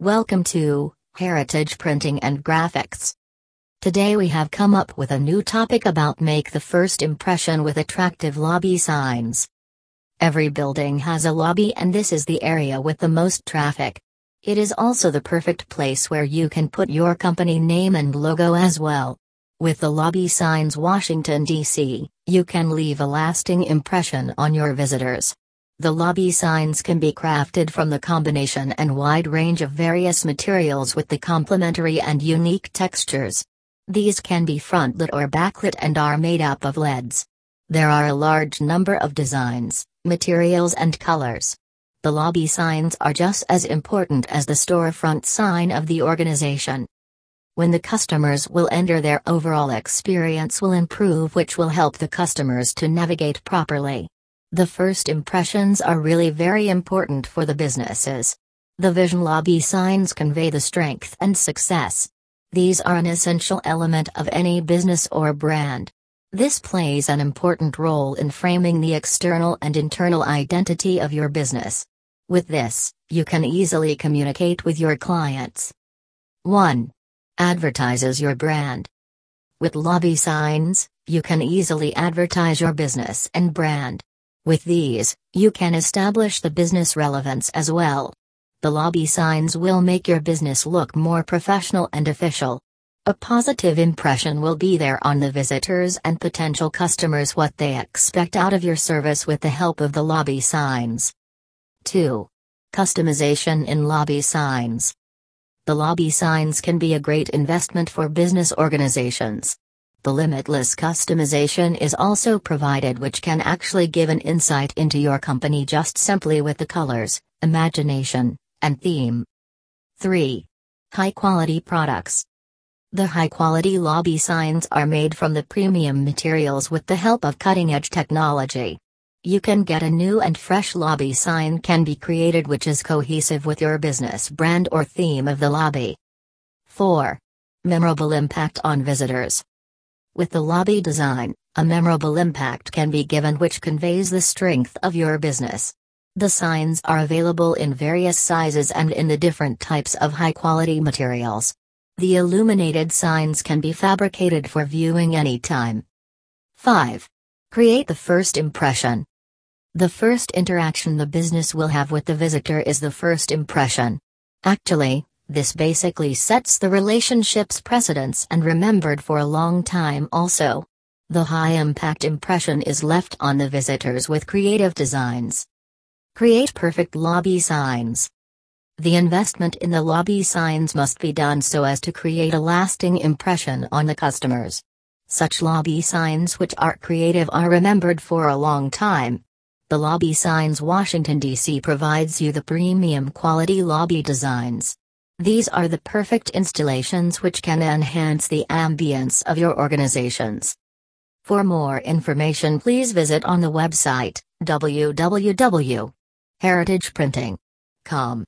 Welcome to Heritage Printing and Graphics. Today we have come up with a new topic about make the first impression with attractive lobby signs. Every building has a lobby and this is the area with the most traffic. It is also the perfect place where you can put your company name and logo as well. With the lobby signs Washington, D.C., you can leave a lasting impression on your visitors. The lobby signs can be crafted from the combination and wide range of various materials with the complementary and unique textures. These can be frontlit or backlit and are made up of LEDs. There are a large number of designs, materials and colors. The lobby signs are just as important as the storefront sign of the organization. When the customers will enter their overall experience will improve which will help the customers to navigate properly. The first impressions are really very important for the businesses. The vision lobby signs convey the strength and success. These are an essential element of any business or brand. This plays an important role in framing the external and internal identity of your business. With this, you can easily communicate with your clients. 1. Advertises your brand. With lobby signs, you can easily advertise your business and brand. With these, you can establish the business relevance as well. The lobby signs will make your business look more professional and official. A positive impression will be there on the visitors and potential customers what they expect out of your service with the help of the lobby signs. 2. Customization in lobby signs. The lobby signs can be a great investment for business organizations. The limitless customization is also provided which can actually give an insight into your company just simply with the colors, imagination, and theme. 3. High quality products. The high quality lobby signs are made from the premium materials with the help of cutting edge technology. You can get a new and fresh lobby sign can be created which is cohesive with your business brand or theme of the lobby. 4. Memorable impact on visitors. With the lobby design, a memorable impact can be given which conveys the strength of your business. The signs are available in various sizes and in the different types of high quality materials. The illuminated signs can be fabricated for viewing anytime. 5. Create the first impression. The first interaction the business will have with the visitor is the first impression. Actually, this basically sets the relationship's precedence and remembered for a long time also. The high impact impression is left on the visitors with creative designs. Create perfect lobby signs. The investment in the lobby signs must be done so as to create a lasting impression on the customers. Such lobby signs which are creative are remembered for a long time. The Lobby Signs Washington, D.C. provides you the premium quality lobby designs. These are the perfect installations which can enhance the ambience of your organizations. For more information, please visit on the website www.heritageprinting.com.